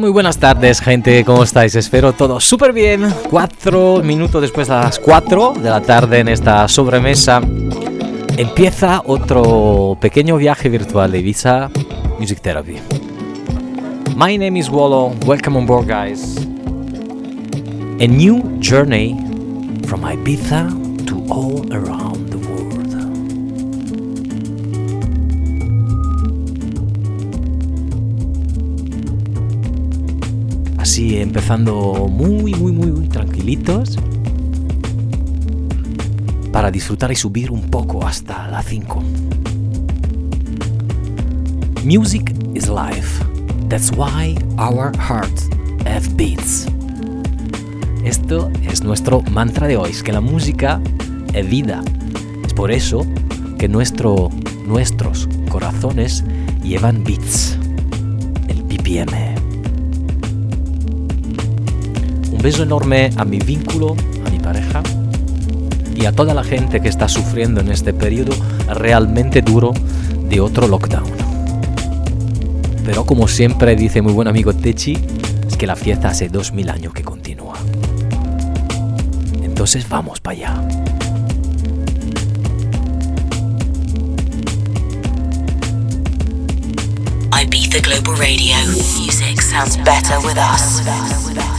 Muy buenas tardes, gente. ¿Cómo estáis? Espero todo súper bien. Cuatro minutos después de las cuatro de la tarde en esta sobremesa. Empieza otro pequeño viaje virtual de Ibiza Music Therapy. My name is Wallo. Welcome on board, guys. A new journey from Ibiza to all around empezando muy, muy, muy, muy tranquilitos para disfrutar y subir un poco hasta la 5. Music is life. That's why our hearts have beats. Esto es nuestro mantra de hoy, es que la música es vida. Es por eso que nuestro, nuestros corazones llevan beats, el BPM. Un beso enorme a mi vínculo, a mi pareja y a toda la gente que está sufriendo en este periodo realmente duro de otro lockdown. Pero como siempre dice mi buen amigo Techi, es que la fiesta hace 2000 años que continúa. Entonces vamos para allá. Ibiza Global Radio. Music sounds better with us.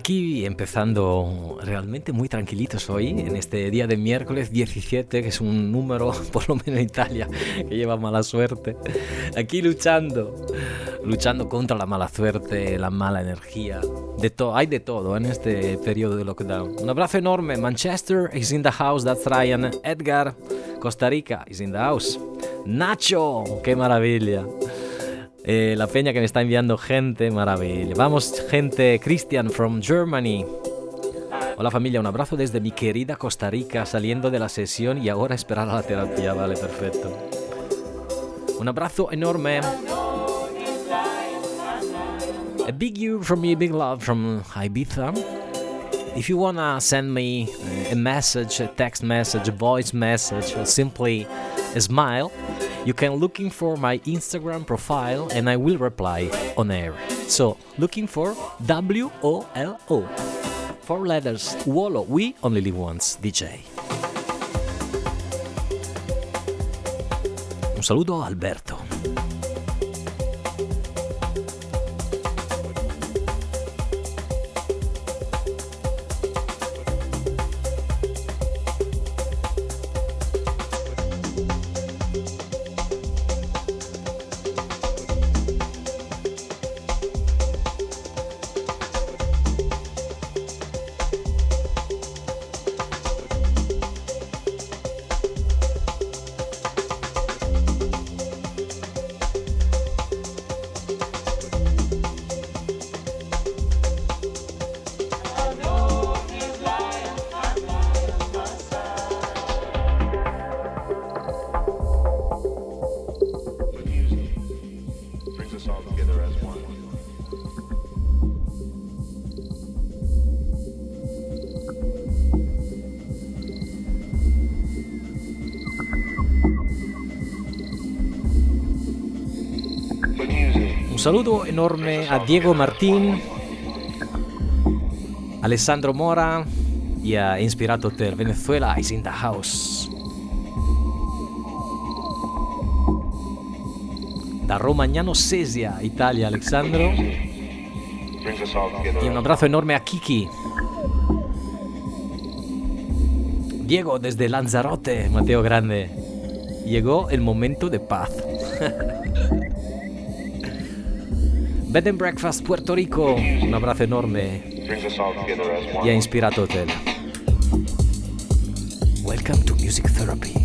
Aquí empezando realmente muy tranquilitos hoy, en este día de miércoles 17, que es un número, por lo menos en Italia, que lleva mala suerte. Aquí luchando, luchando contra la mala suerte, la mala energía. De todo, hay de todo en este periodo de lockdown. Un abrazo enorme. Manchester is in the house, that's Ryan. Edgar, Costa Rica is in the house. Nacho, qué maravilla. Eh, la peña que me está enviando gente, maravilla. Vamos, gente, Christian from Germany. Hola familia, un abrazo desde mi querida Costa Rica, saliendo de la sesión y ahora esperar a la terapia. Vale, perfecto. Un abrazo enorme. A big you from me, big love from Ibiza. If you wanna send me a message, a text message, a voice message, or simply a smile, you can looking for my Instagram profile and I will reply on air. So looking for W O L O. Four letters. Wolo. We only live once. DJ. Un saludo Alberto. Saludo enorme a Diego Martín, Alessandro Mora y a Inspirato. Venezuela is in the house. Da Romagnano Sesia, Italia, Alessandro. Y un abrazo enorme a Kiki. Diego desde Lanzarote, Mateo Grande. Llegó el momento de paz. Bed and Breakfast Puerto Rico, un abrazo enorme. y ha inspirato Hotel. Welcome to Music Therapy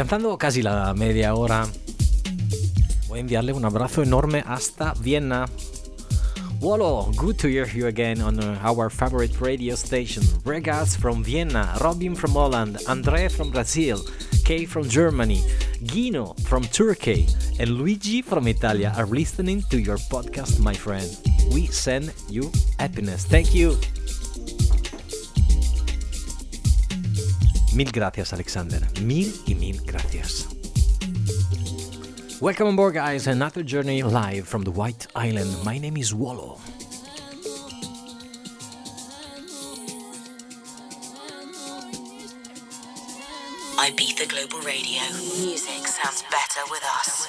Alcanzando casi la media hora, voy a enviarle un abrazo enorme hasta Viena. Wolo, good to hear you again on our favorite radio station. Regards from Vienna, Robin from Holland, André from Brazil, Kay from Germany, Gino from Turkey, and Luigi from Italia are listening to your podcast, my friend. We send you happiness. Thank you. Mil gracias, Alexander. Mil y mil gracias. Welcome on board, guys. Another journey live from the White Island. My name is Wallo. Ibiza Global Radio. Music sounds better with us.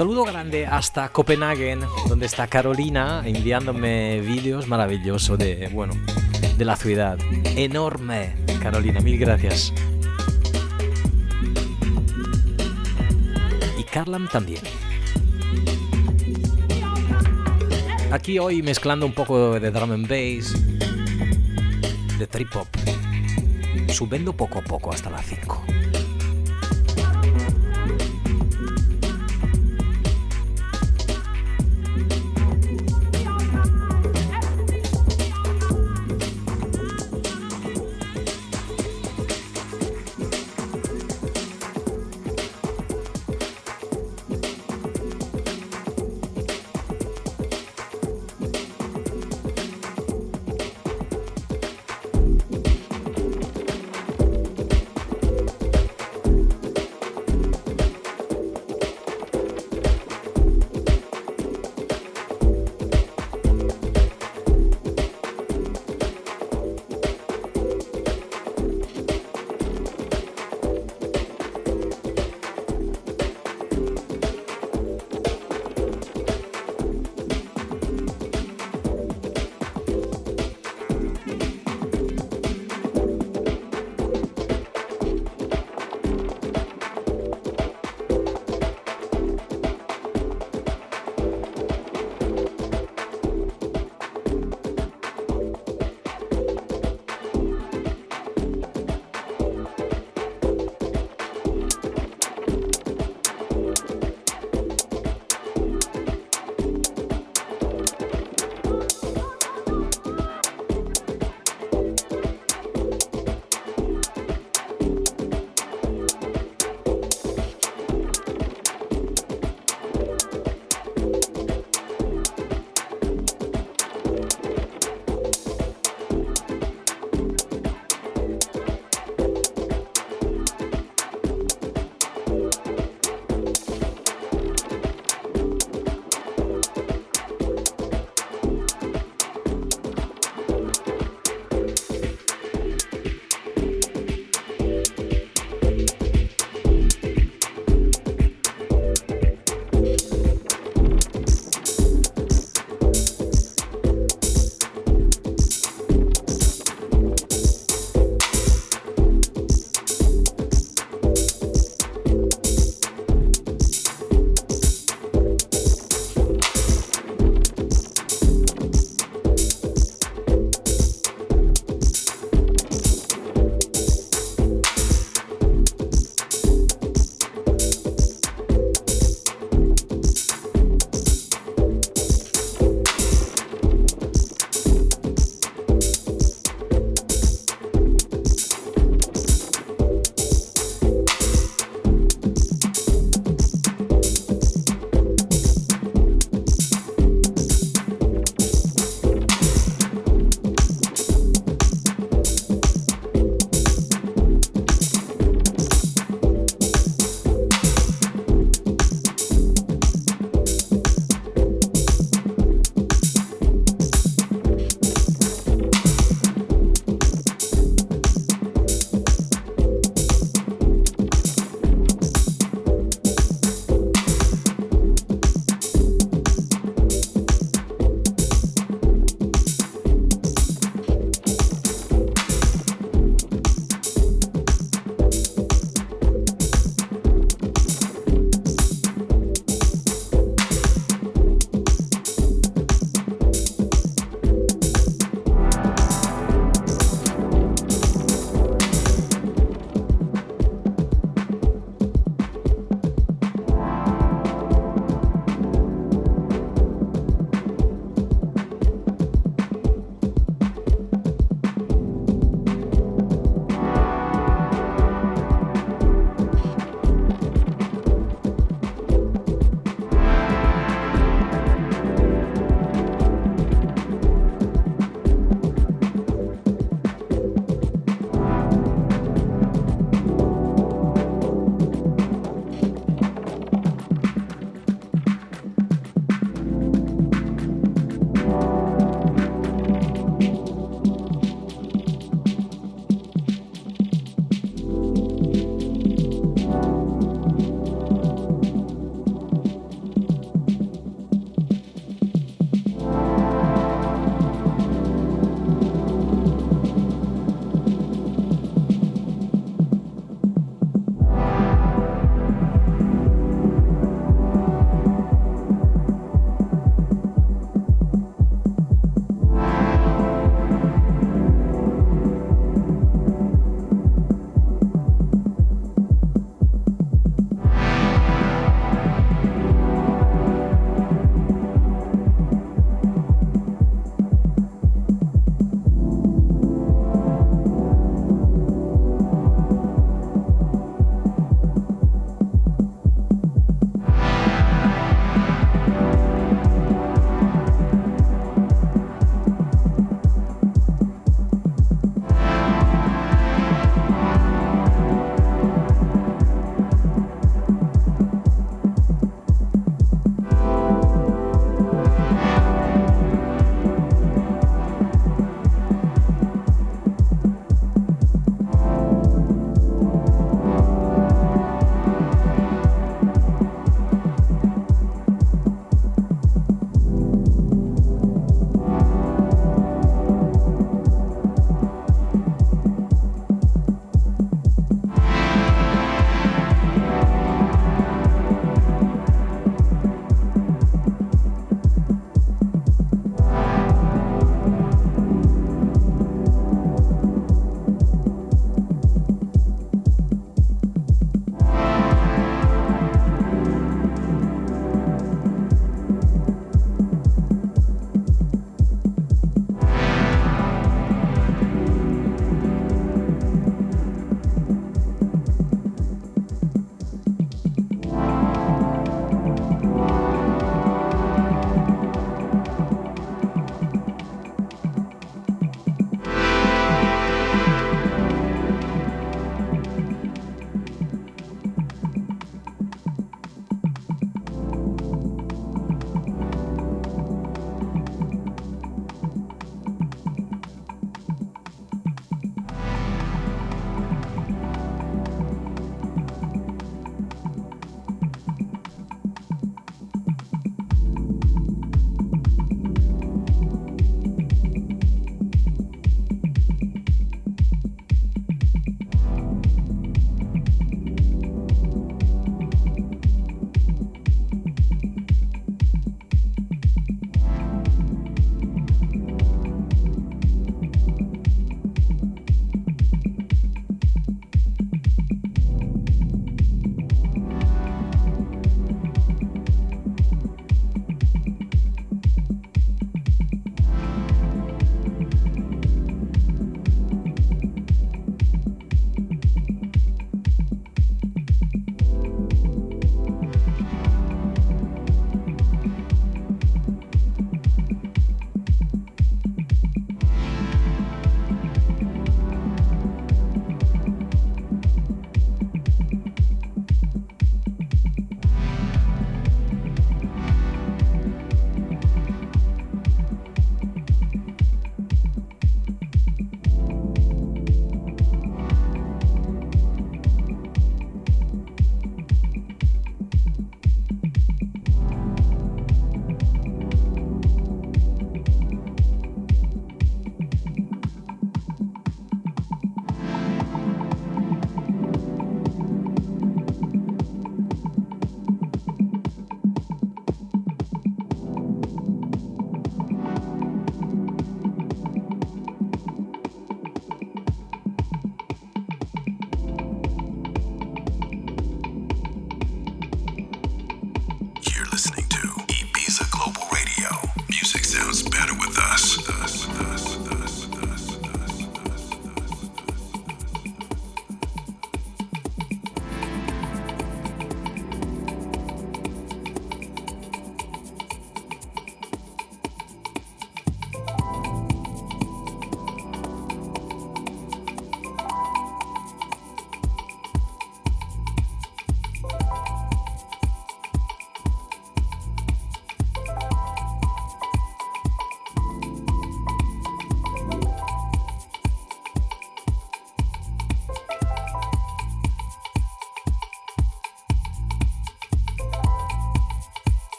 Saludo grande hasta Copenhague, donde está Carolina enviándome vídeos maravillosos de, bueno, de la ciudad. Enorme, Carolina, mil gracias. Y Carlam también. Aquí hoy mezclando un poco de drum and bass, de trip hop, subiendo poco a poco hasta las 5.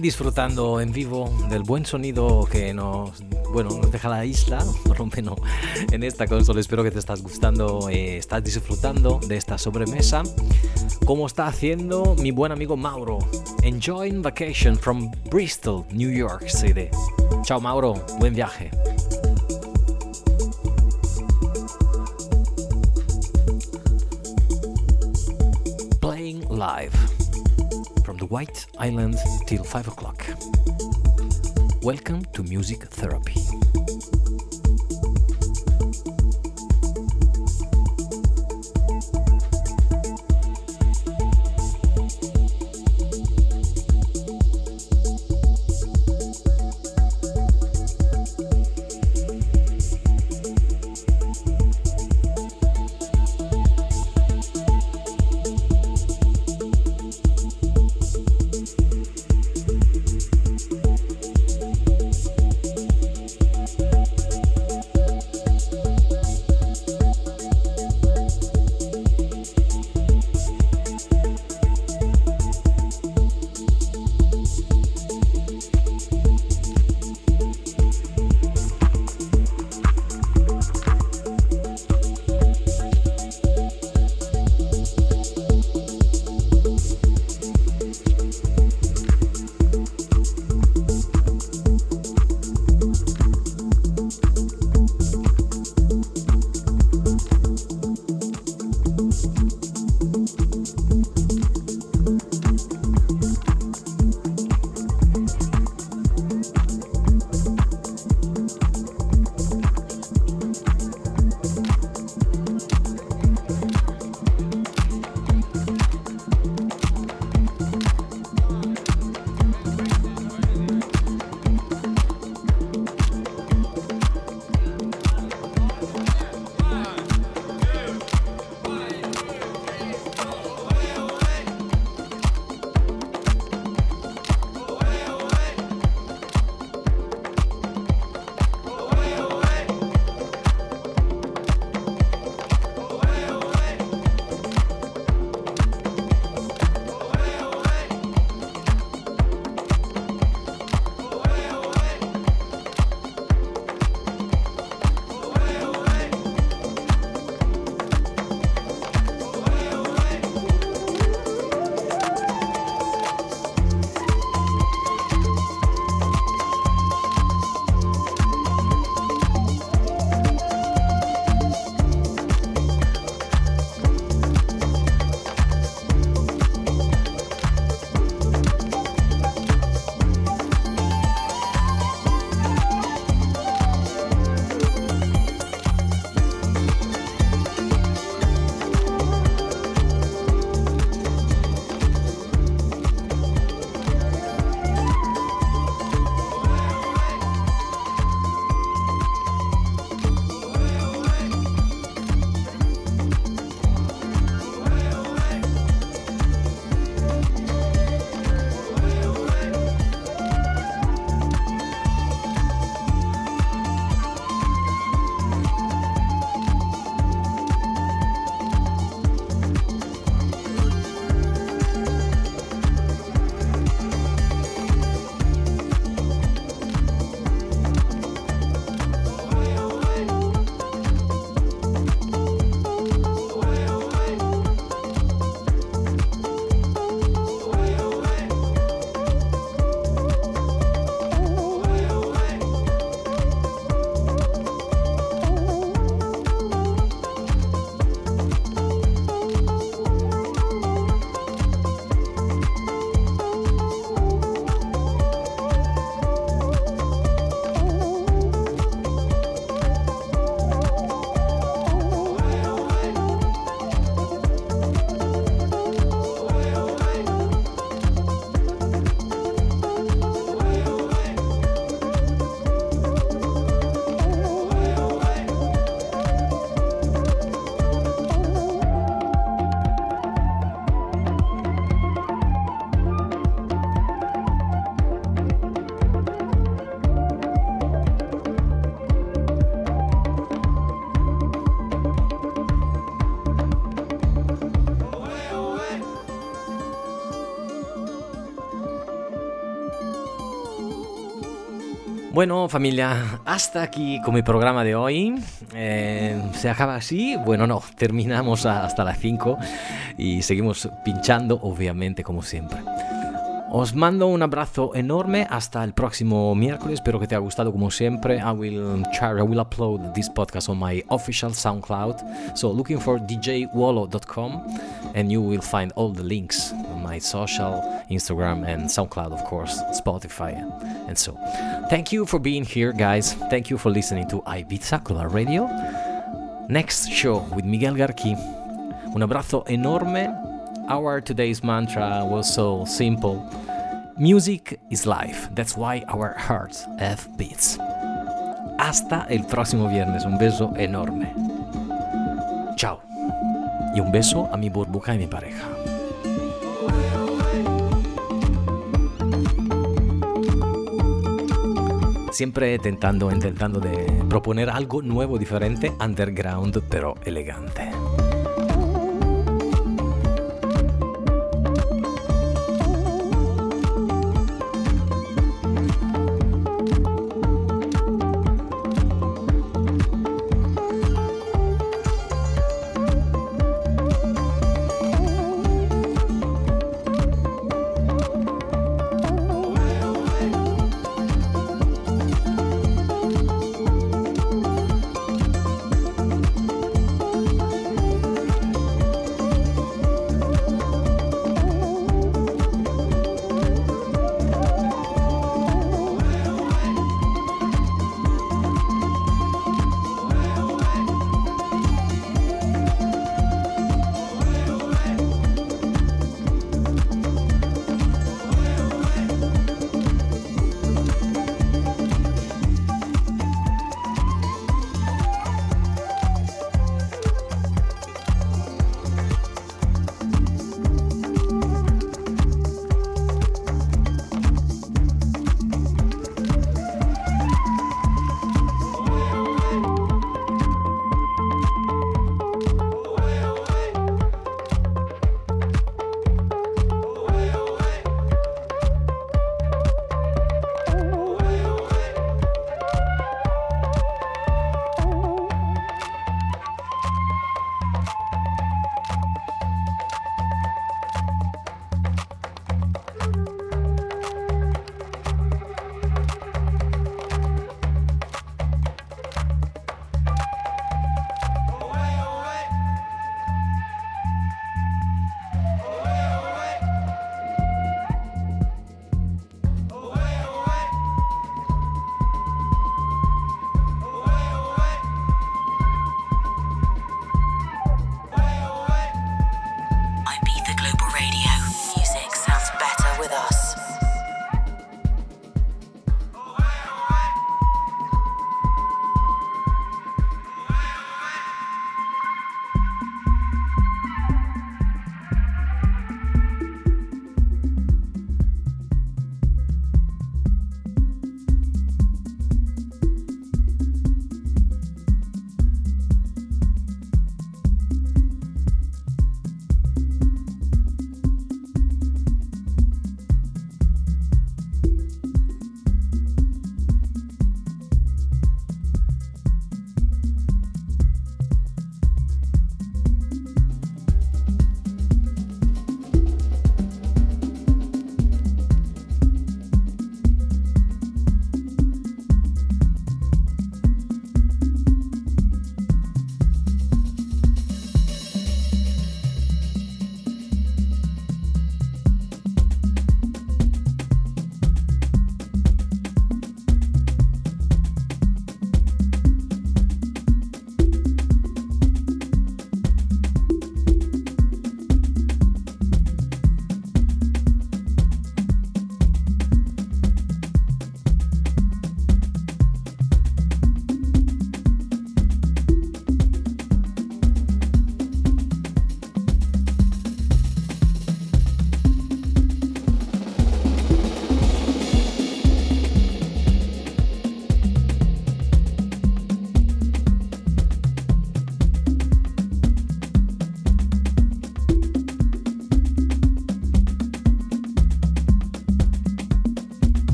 Disfrutando en vivo del buen sonido que nos, bueno, nos deja la isla, por lo menos en esta consola. Espero que te estás gustando, eh, estás disfrutando de esta sobremesa. Como está haciendo mi buen amigo Mauro. Enjoying vacation from Bristol, New York City. Chao Mauro, buen viaje. Playing live White Island till 5 o'clock. Welcome to Music Therapy. Bueno, familia, hasta aquí con mi programa de hoy. Eh, se acaba así. Bueno, no, terminamos hasta las 5 y seguimos pinchando, obviamente, como siempre. Os mando un abrazo enorme hasta el próximo miércoles. Espero que te haya gustado como siempre. I will try, I will upload this podcast on my official SoundCloud. So looking for djwallow.com and you will find all the links my social, Instagram and SoundCloud, of course, Spotify and so. Thank you for being here, guys. Thank you for listening to Ibiza Color Radio. Next show with Miguel Garqui. Un abrazo enorme. Our today's mantra was so simple. Music is life. That's why our hearts have beats. Hasta el próximo viernes. Un beso enorme. Chao. Y un beso a mi burbuja y mi pareja. Siempre tentando, intentando de proponer algo nuevo, diferente, underground, pero elegante.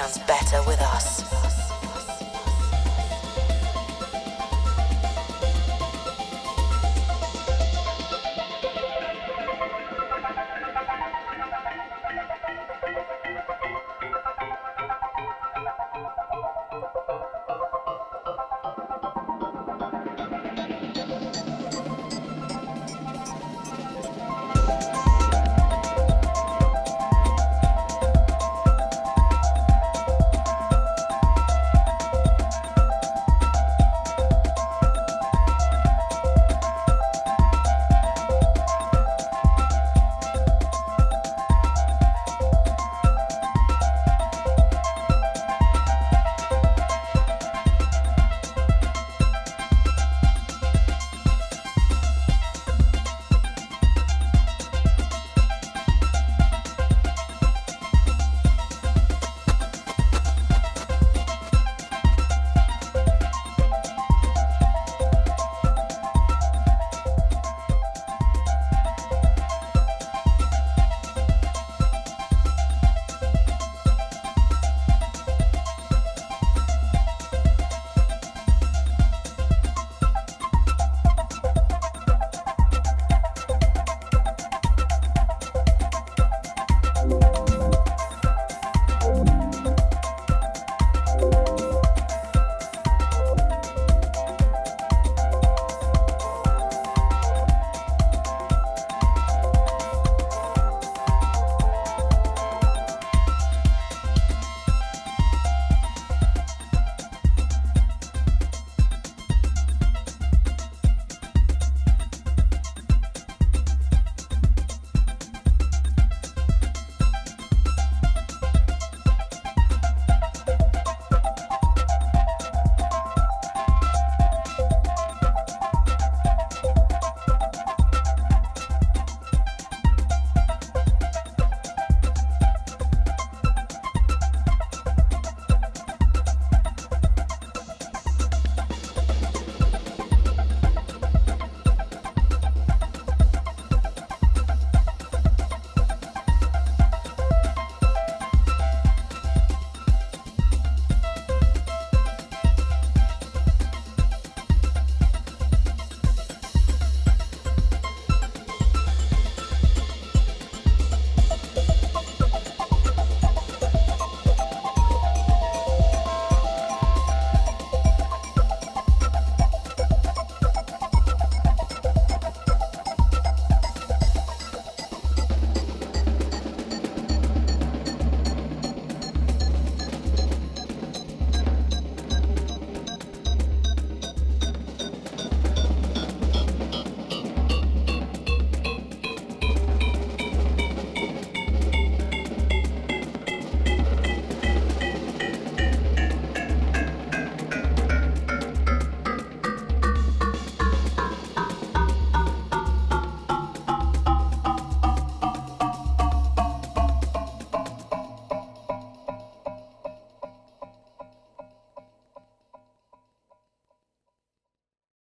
Sounds better with us.